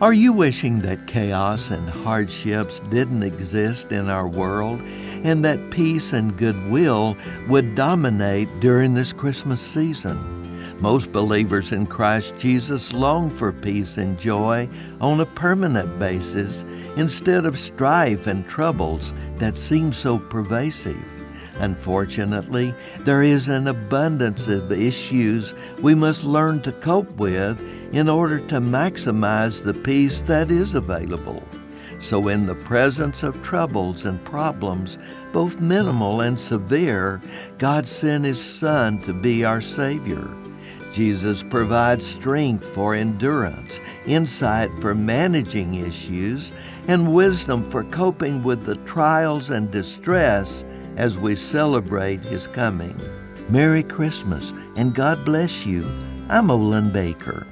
Are you wishing that chaos and hardships didn't exist in our world and that peace and goodwill would dominate during this Christmas season? Most believers in Christ Jesus long for peace and joy on a permanent basis instead of strife and troubles that seem so pervasive. Unfortunately, there is an abundance of issues we must learn to cope with in order to maximize the peace that is available. So, in the presence of troubles and problems, both minimal and severe, God sent His Son to be our Savior. Jesus provides strength for endurance, insight for managing issues, and wisdom for coping with the trials and distress as we celebrate His coming. Merry Christmas and God bless you. I'm Olin Baker.